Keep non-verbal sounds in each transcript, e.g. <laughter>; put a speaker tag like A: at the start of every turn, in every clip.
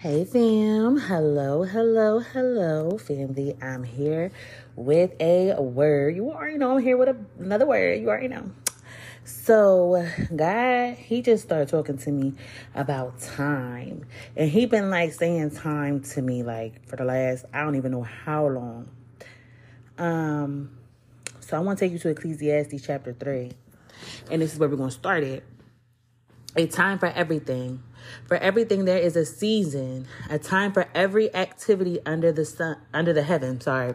A: Hey fam, hello, hello, hello, family. I'm here with a word. You already know I'm here with a, another word. You already know. So, God, he just started talking to me about time. And he been like saying time to me like for the last, I don't even know how long. Um, so I want to take you to Ecclesiastes chapter 3. And this is where we're going to start it. A time for everything for everything there is a season, a time for every activity under the sun, under the heaven, sorry.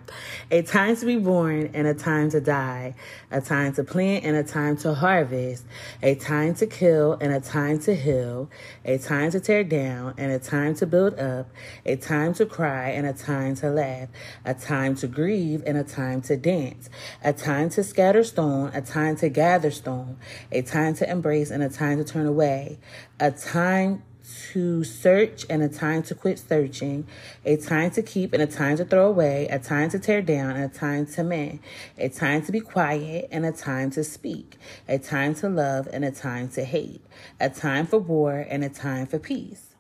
A: A time to be born and a time to die, a time to plant and a time to harvest, a time to kill and a time to heal, a time to tear down and a time to build up, a time to cry and a time to laugh, a time to grieve and a time to dance, a time to scatter stone, a time to gather stone, a time to embrace and a time to turn away, a time to search and a time to quit searching, a time to keep and a time to throw away, a time to tear down and a time to mend, a time to be quiet and a time to speak, a time to love and a time to hate, a time for war and a time for peace.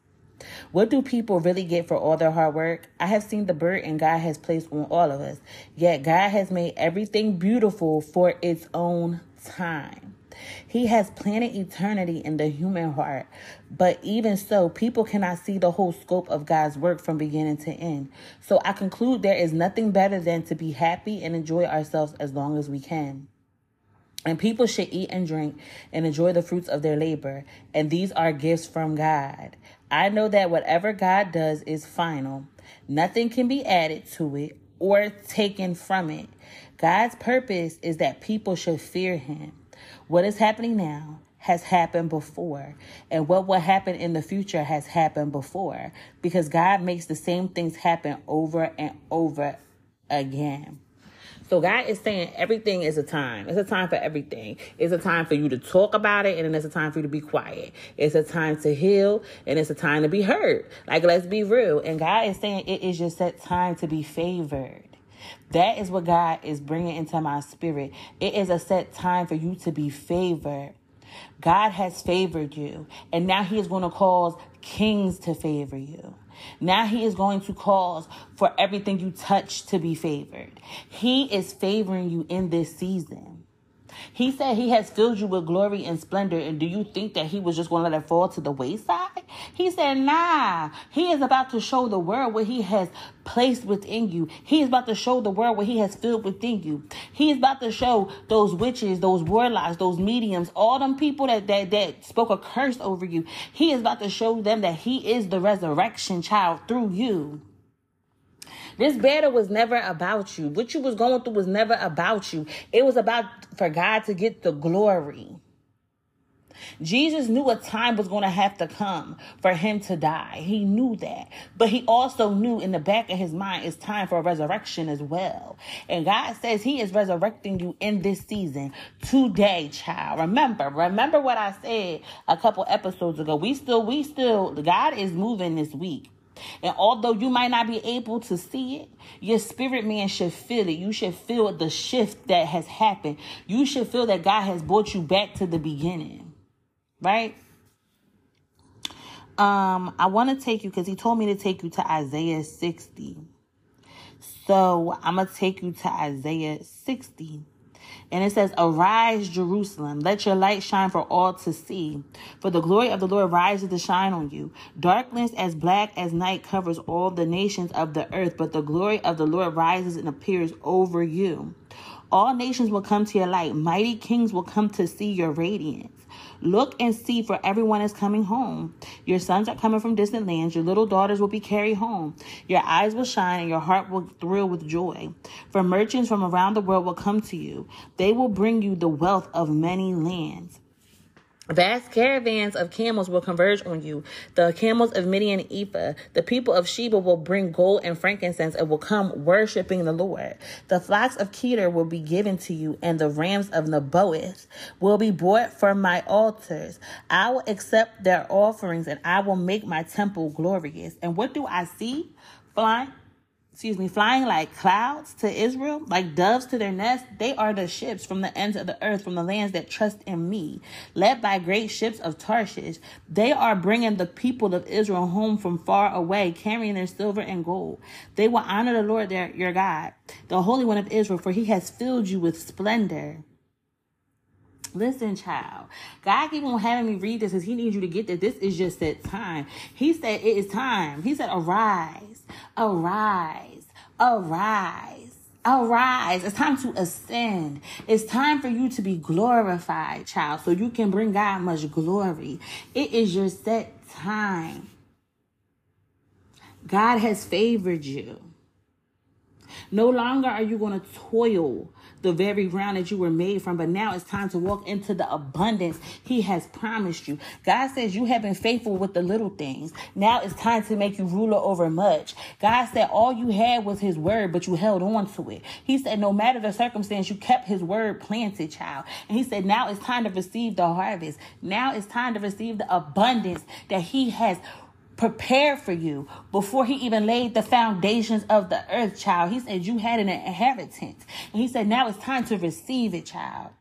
A: What do people really get for all their hard work? I have seen the burden God has placed on all of us, yet God has made everything beautiful for its own time. He has planted eternity in the human heart. But even so, people cannot see the whole scope of God's work from beginning to end. So I conclude there is nothing better than to be happy and enjoy ourselves as long as we can. And people should eat and drink and enjoy the fruits of their labor. And these are gifts from God. I know that whatever God does is final. Nothing can be added to it or taken from it. God's purpose is that people should fear him. What is happening now has happened before, and what will happen in the future has happened before because God makes the same things happen over and over again. So God is saying everything is a time. It's a time for everything. It's a time for you to talk about it, and then it's a time for you to be quiet. It's a time to heal, and it's a time to be heard. Like let's be real. And God is saying it is your that time to be favored. That is what God is bringing into my spirit. It is a set time for you to be favored. God has favored you, and now He is going to cause kings to favor you. Now He is going to cause for everything you touch to be favored. He is favoring you in this season. He said he has filled you with glory and splendor. And do you think that he was just going to let it fall to the wayside? He said, nah, he is about to show the world what he has placed within you. He is about to show the world what he has filled within you. He is about to show those witches, those warlocks, those mediums, all them people that, that, that spoke a curse over you. He is about to show them that he is the resurrection child through you. This battle was never about you. What you was going through was never about you. It was about for God to get the glory. Jesus knew a time was going to have to come for him to die. He knew that. But he also knew in the back of his mind it's time for a resurrection as well. And God says he is resurrecting you in this season today, child. Remember, remember what I said a couple episodes ago. We still, we still, God is moving this week. And although you might not be able to see it, your spirit man should feel it. You should feel the shift that has happened. You should feel that God has brought you back to the beginning. Right? Um, I want to take you because he told me to take you to Isaiah 60. So I'm gonna take you to Isaiah 60. And it says, Arise, Jerusalem, let your light shine for all to see. For the glory of the Lord rises to shine on you. Darkness as black as night covers all the nations of the earth, but the glory of the Lord rises and appears over you. All nations will come to your light. Mighty kings will come to see your radiance. Look and see, for everyone is coming home. Your sons are coming from distant lands. Your little daughters will be carried home. Your eyes will shine and your heart will thrill with joy. For merchants from around the world will come to you. They will bring you the wealth of many lands. Vast caravans of camels will converge on you. The camels of Midian and Ephah. The people of Sheba will bring gold and frankincense and will come worshiping the Lord. The flocks of Kedar will be given to you, and the rams of Nebaioth will be brought from my altars. I will accept their offerings, and I will make my temple glorious. And what do I see? Flying excuse me, flying like clouds to Israel, like doves to their nest. They are the ships from the ends of the earth, from the lands that trust in me, led by great ships of Tarshish. They are bringing the people of Israel home from far away, carrying their silver and gold. They will honor the Lord their your God, the Holy One of Israel, for he has filled you with splendor. Listen, child. God keep on having me read this because He needs you to get that this is just that time. He said it is time. He said, arise, arise, arise. Arise. It's time to ascend. It's time for you to be glorified, child, so you can bring God much glory. It is your set time. God has favored you. No longer are you going to toil the very ground that you were made from, but now it's time to walk into the abundance He has promised you. God says you have been faithful with the little things. Now it's time to make you ruler over much. God said all you had was His word, but you held on to it. He said no matter the circumstance, you kept His word planted, child. And He said now it's time to receive the harvest. Now it's time to receive the abundance that He has prepared for you before he even laid the foundations of the earth, child. He said you had an inheritance. And he said now it's time to receive it, child.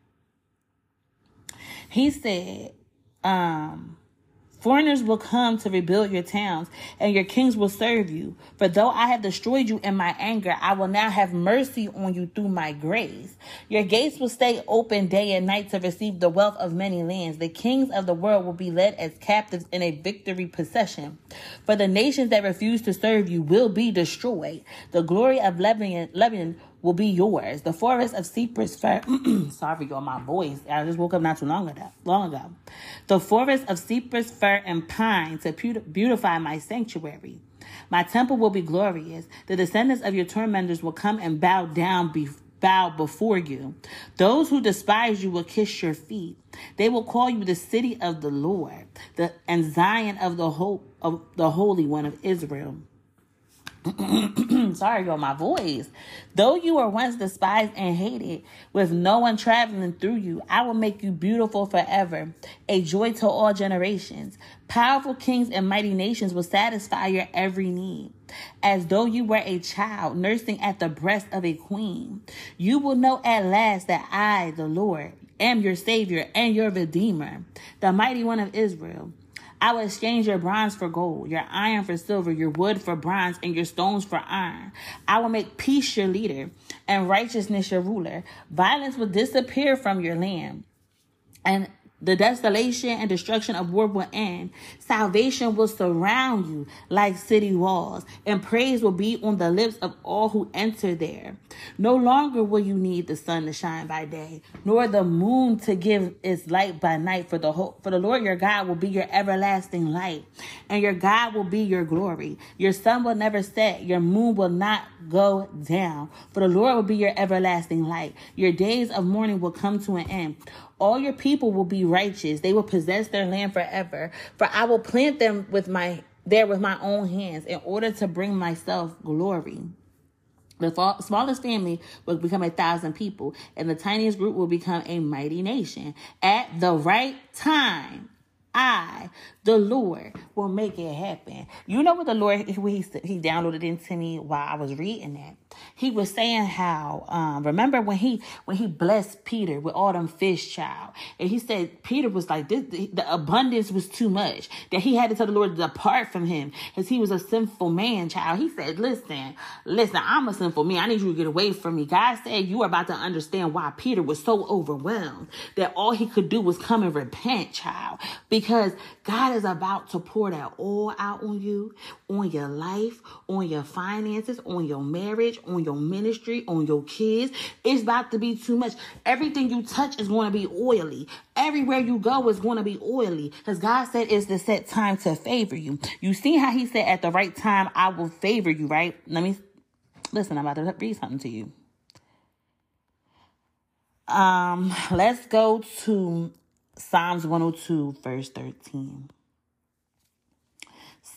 A: He said, um, Foreigners will come to rebuild your towns, and your kings will serve you. For though I have destroyed you in my anger, I will now have mercy on you through my grace. Your gates will stay open day and night to receive the wealth of many lands. The kings of the world will be led as captives in a victory procession. For the nations that refuse to serve you will be destroyed. The glory of Lebanon, Lebanon will be yours. The forest of cypress fir. <clears throat> Sorry, y'all, my voice. I just woke up not too long ago. Long ago, the forest of cypress fir and pine to beautify my sanctuary. My temple will be glorious. The descendants of your tormentors will come and bow down before bow before you. Those who despise you will kiss your feet. They will call you the city of the Lord, the and Zion of the hope of the Holy One of Israel. <clears throat> sorry y'all, my voice. Though you were once despised and hated, with no one traveling through you, I will make you beautiful forever, a joy to all generations. Powerful kings and mighty nations will satisfy your every need. As though you were a child nursing at the breast of a queen, you will know at last that I, the Lord, am your Savior and your Redeemer, the mighty one of Israel. I will exchange your bronze for gold, your iron for silver, your wood for bronze, and your stones for iron. I will make peace your leader and righteousness your ruler. Violence will disappear from your land. And the desolation and destruction of war will end. Salvation will surround you like city walls, and praise will be on the lips of all who enter there. No longer will you need the sun to shine by day, nor the moon to give its light by night. For the whole, for the Lord your God will be your everlasting light, and your God will be your glory. Your sun will never set, your moon will not go down. For the Lord will be your everlasting light. Your days of mourning will come to an end. All your people will be righteous. They will possess their land forever. For I will plant them with my there with my own hands in order to bring myself glory. The smallest family will become a thousand people, and the tiniest group will become a mighty nation. At the right time, I, the Lord, will make it happen. You know what the Lord, he, he downloaded into me while I was reading that? He was saying how, um, remember when he, when he blessed Peter with all them fish, child, and he said Peter was like, this, the abundance was too much, that he had to tell the Lord to depart from him because he was a sinful man, child. He said, listen, listen, I'm a sinful man. I need you to get away from me. God said you are about to understand why Peter was so overwhelmed that all he could do was come and repent, child, because God is about to pour that all out on you, on your life, on your finances, on your marriage, on your ministry, on your kids. It's about to be too much. Everything you touch is going to be oily. Everywhere you go is going to be oily because God said it's the set time to favor you. You see how he said at the right time, I will favor you, right? Let me listen. I'm about to read something to you. Um, let's go to Psalms 102, verse 13.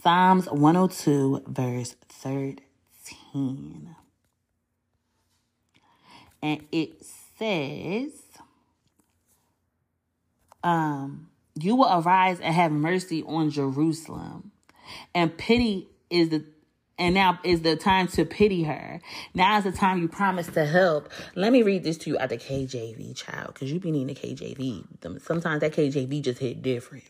A: Psalms 102, verse 13. And it says, um, You will arise and have mercy on Jerusalem, and pity is the And now is the time to pity her. Now is the time you promise to help. Let me read this to you at the KJV, child, because you be needing the KJV. Sometimes that KJV just hit different.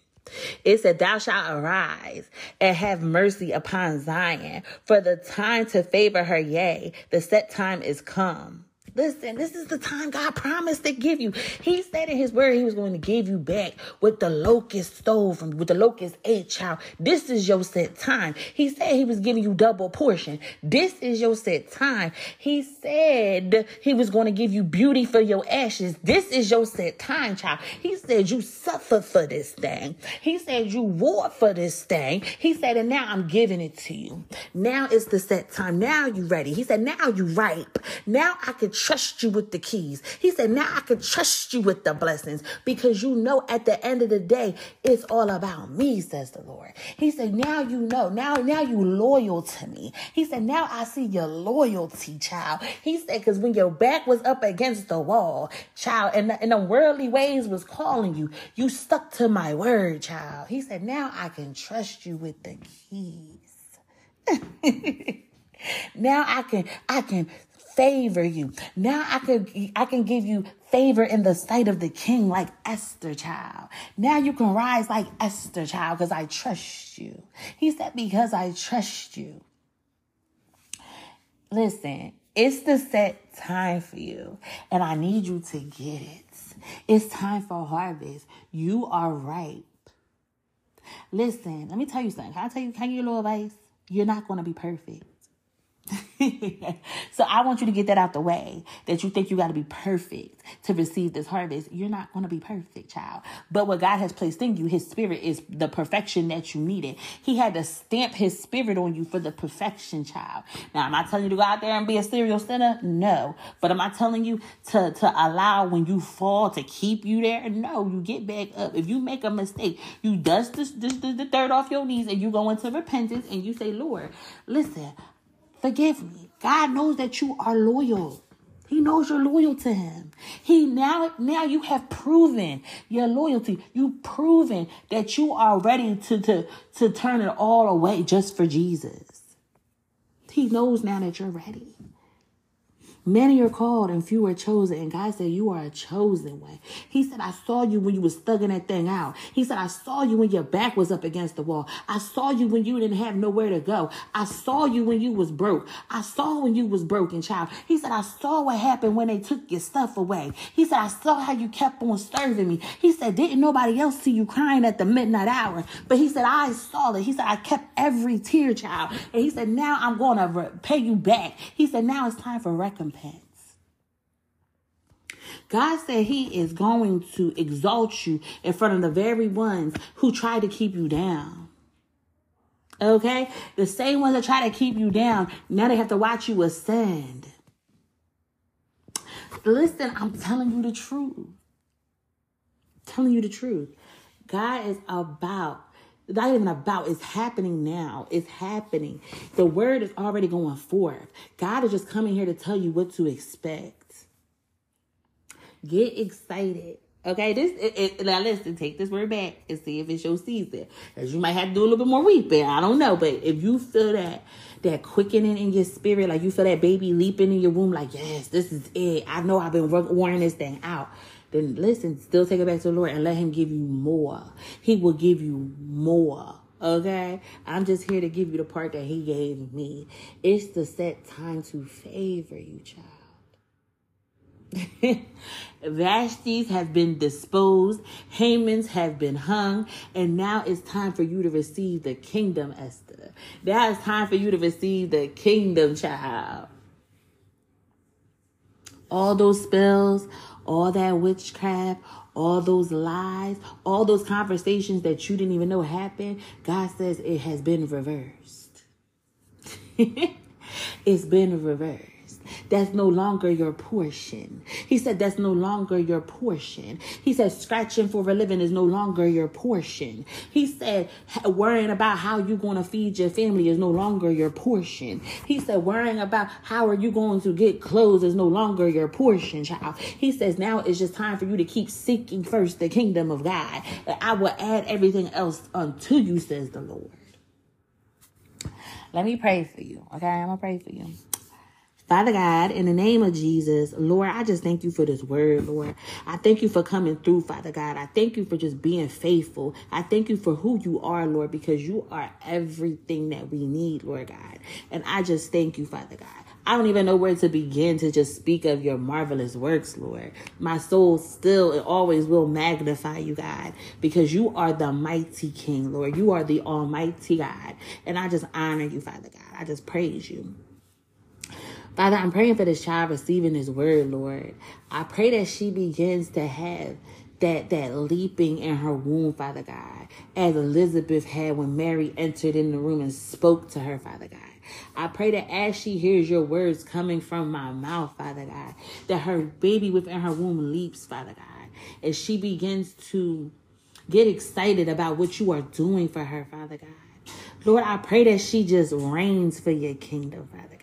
A: It said, Thou shalt arise and have mercy upon Zion, for the time to favor her, yea, the set time is come. Listen, this is the time God promised to give you. He said in his word he was going to give you back with the locust stove from with the locust ate child. This is your set time. He said he was giving you double portion. This is your set time. He said he was going to give you beauty for your ashes. This is your set time, child. He said you suffer for this thing. He said you war for this thing. He said, and now I'm giving it to you. Now it's the set time. Now you ready. He said, now you ripe. Now I can trust you with the keys. He said, now I can trust you with the blessings because you know at the end of the day, it's all about me, says the Lord. He said, now you know, now, now you loyal to me. He said, now I see your loyalty, child. He said, because when your back was up against the wall, child, and the, and the worldly ways was calling you, you stuck to my word, child. He said, now I can trust you with the keys. <laughs> now I can I can favor you. Now I can I can give you favor in the sight of the king like Esther child. Now you can rise like Esther child because I trust you. He said because I trust you. Listen, it's the set time for you and I need you to get it. It's time for harvest. You are ripe. Listen, let me tell you something. Can I tell you, can I give you a little advice? You're not going to be perfect. <laughs> so I want you to get that out the way that you think you got to be perfect to receive this harvest. You're not going to be perfect, child. But what God has placed in you, his spirit is the perfection that you needed. He had to stamp his spirit on you for the perfection, child. Now, am I telling you to go out there and be a serial sinner? No. But am I telling you to, to allow when you fall to keep you there? No, you get back up. If you make a mistake, you dust the, the, the dirt off your knees and you go into repentance and you say, Lord, listen, Forgive me. God knows that you are loyal. He knows you're loyal to him. He now now you have proven your loyalty. You've proven that you are ready to, to, to turn it all away just for Jesus. He knows now that you're ready. Many are called and few are chosen. And God said, You are a chosen one. He said, I saw you when you was thugging that thing out. He said, I saw you when your back was up against the wall. I saw you when you didn't have nowhere to go. I saw you when you was broke. I saw when you was broken, child. He said, I saw what happened when they took your stuff away. He said, I saw how you kept on serving me. He said, Didn't nobody else see you crying at the midnight hour? But he said, I saw it. He said, I kept every tear, child. And he said, Now I'm going to pay you back. He said, Now it's time for recompense. God said He is going to exalt you in front of the very ones who try to keep you down. Okay? The same ones that try to keep you down, now they have to watch you ascend. Listen, I'm telling you the truth. I'm telling you the truth. God is about not even about it's happening now it's happening the word is already going forth god is just coming here to tell you what to expect Get excited. Okay, this it, it, now listen, take this word back and see if it's your season. Cause you might have to do a little bit more weeping. I don't know, but if you feel that that quickening in your spirit, like you feel that baby leaping in your womb, like yes, this is it. I know I've been wearing this thing out. Then listen, still take it back to the Lord and let Him give you more. He will give you more. Okay, I'm just here to give you the part that He gave me. It's the set time to favor you, child. <laughs> Vashti's have been disposed, Haman's have been hung, and now it's time for you to receive the kingdom, Esther. Now it's time for you to receive the kingdom, child. All those spells, all that witchcraft, all those lies, all those conversations that you didn't even know happened, God says it has been reversed. <laughs> it's been reversed. That's no longer your portion. He said, That's no longer your portion. He said, Scratching for a living is no longer your portion. He said, Worrying about how you're going to feed your family is no longer your portion. He said, Worrying about how are you going to get clothes is no longer your portion, child. He says, Now it's just time for you to keep seeking first the kingdom of God. I will add everything else unto you, says the Lord. Let me pray for you. Okay, I'm gonna pray for you. Father God, in the name of Jesus, Lord, I just thank you for this word, Lord. I thank you for coming through, Father God. I thank you for just being faithful. I thank you for who you are, Lord, because you are everything that we need, Lord God. And I just thank you, Father God. I don't even know where to begin to just speak of your marvelous works, Lord. My soul still and always will magnify you, God, because you are the mighty King, Lord. You are the almighty God. And I just honor you, Father God. I just praise you. Father, I'm praying for this child receiving this word, Lord. I pray that she begins to have that that leaping in her womb, Father God, as Elizabeth had when Mary entered in the room and spoke to her, Father God. I pray that as she hears your words coming from my mouth, Father God, that her baby within her womb leaps, Father God, as she begins to get excited about what you are doing for her, Father God. Lord, I pray that she just reigns for your kingdom, Father.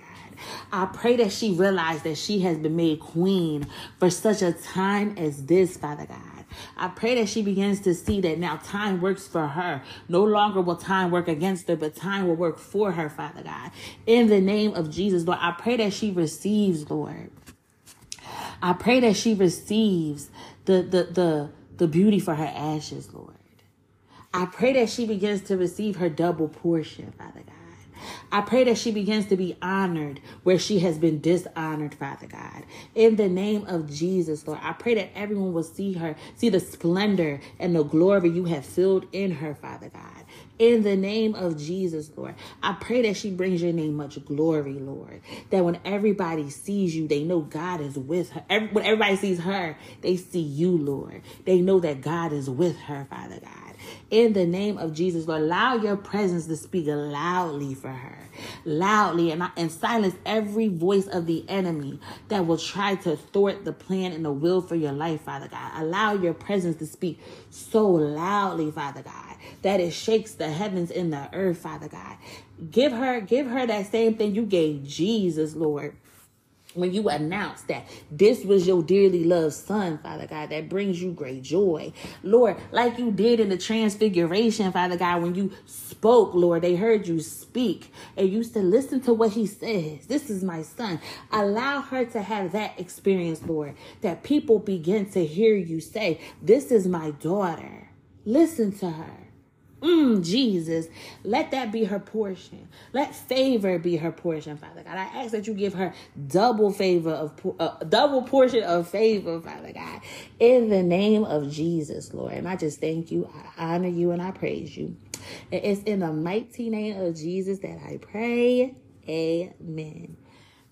A: I pray that she realized that she has been made queen for such a time as this, Father God. I pray that she begins to see that now time works for her. No longer will time work against her, but time will work for her, Father God. In the name of Jesus, Lord, I pray that she receives, Lord. I pray that she receives the the the, the beauty for her ashes, Lord. I pray that she begins to receive her double portion, Father God. I pray that she begins to be honored where she has been dishonored, Father God. In the name of Jesus, Lord, I pray that everyone will see her, see the splendor and the glory you have filled in her, Father God. In the name of Jesus, Lord, I pray that she brings your name much glory, Lord. That when everybody sees you, they know God is with her. Every, when everybody sees her, they see you, Lord. They know that God is with her, Father God in the name of Jesus, Lord. Allow your presence to speak loudly for her, loudly, and, and silence every voice of the enemy that will try to thwart the plan and the will for your life, Father God. Allow your presence to speak so loudly, Father God, that it shakes the heavens and the earth, Father God. Give her, give her that same thing you gave Jesus, Lord when you announce that this was your dearly loved son, Father God, that brings you great joy. Lord, like you did in the transfiguration, Father God, when you spoke, Lord, they heard you speak and you said, listen to what he says. This is my son. Allow her to have that experience, Lord, that people begin to hear you say, this is my daughter. Listen to her. Mm, Jesus, let that be her portion. Let favor be her portion, Father God. I ask that you give her double favor of uh, double portion of favor, Father God, in the name of Jesus, Lord. And I just thank you, I honor you, and I praise you. It's in the mighty name of Jesus that I pray. Amen.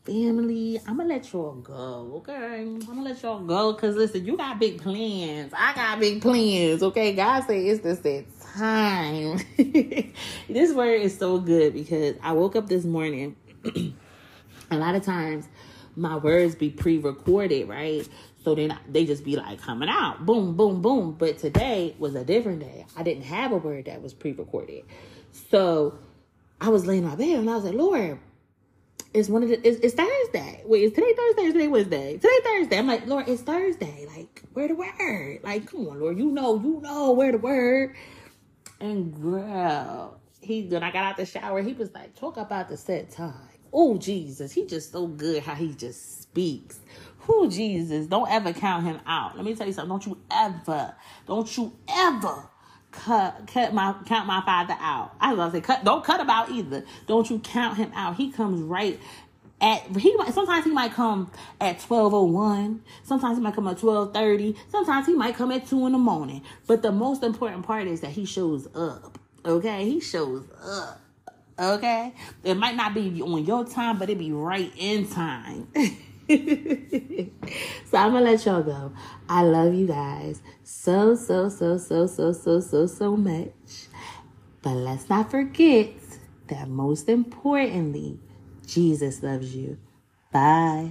A: Family, I'm gonna let y'all go, okay? I'm gonna let y'all go because listen, you got big plans. I got big plans, okay? God say it's the set time. <laughs> this word is so good because I woke up this morning. <clears throat> a lot of times my words be pre-recorded, right? So then they just be like coming out, boom, boom, boom. But today was a different day. I didn't have a word that was pre-recorded. So I was laying in my bed and I was like, Lord, it's one of the it's, it's Thursday. Wait, is today Thursday or today Wednesday? Today Thursday. I'm like, Lord, it's Thursday. Like, where the word? Like, come on, Lord. You know, you know where the word. And girl, he when I got out the shower, he was like, talk about the set time. Oh Jesus, he just so good how he just speaks. Who Jesus? Don't ever count him out. Let me tell you something. Don't you ever, don't you ever cut cut my count my father out. I was gonna say cut don't cut him out either. Don't you count him out. He comes right at he sometimes he might come at 1201 sometimes he might come at 1230 sometimes he might come at 2 in the morning. But the most important part is that he shows up. Okay? He shows up. Okay? It might not be on your time but it be right in time. <laughs> So I'm gonna let y'all go. I love you guys so, so, so, so, so, so, so, so much. But let's not forget that most importantly, Jesus loves you. Bye.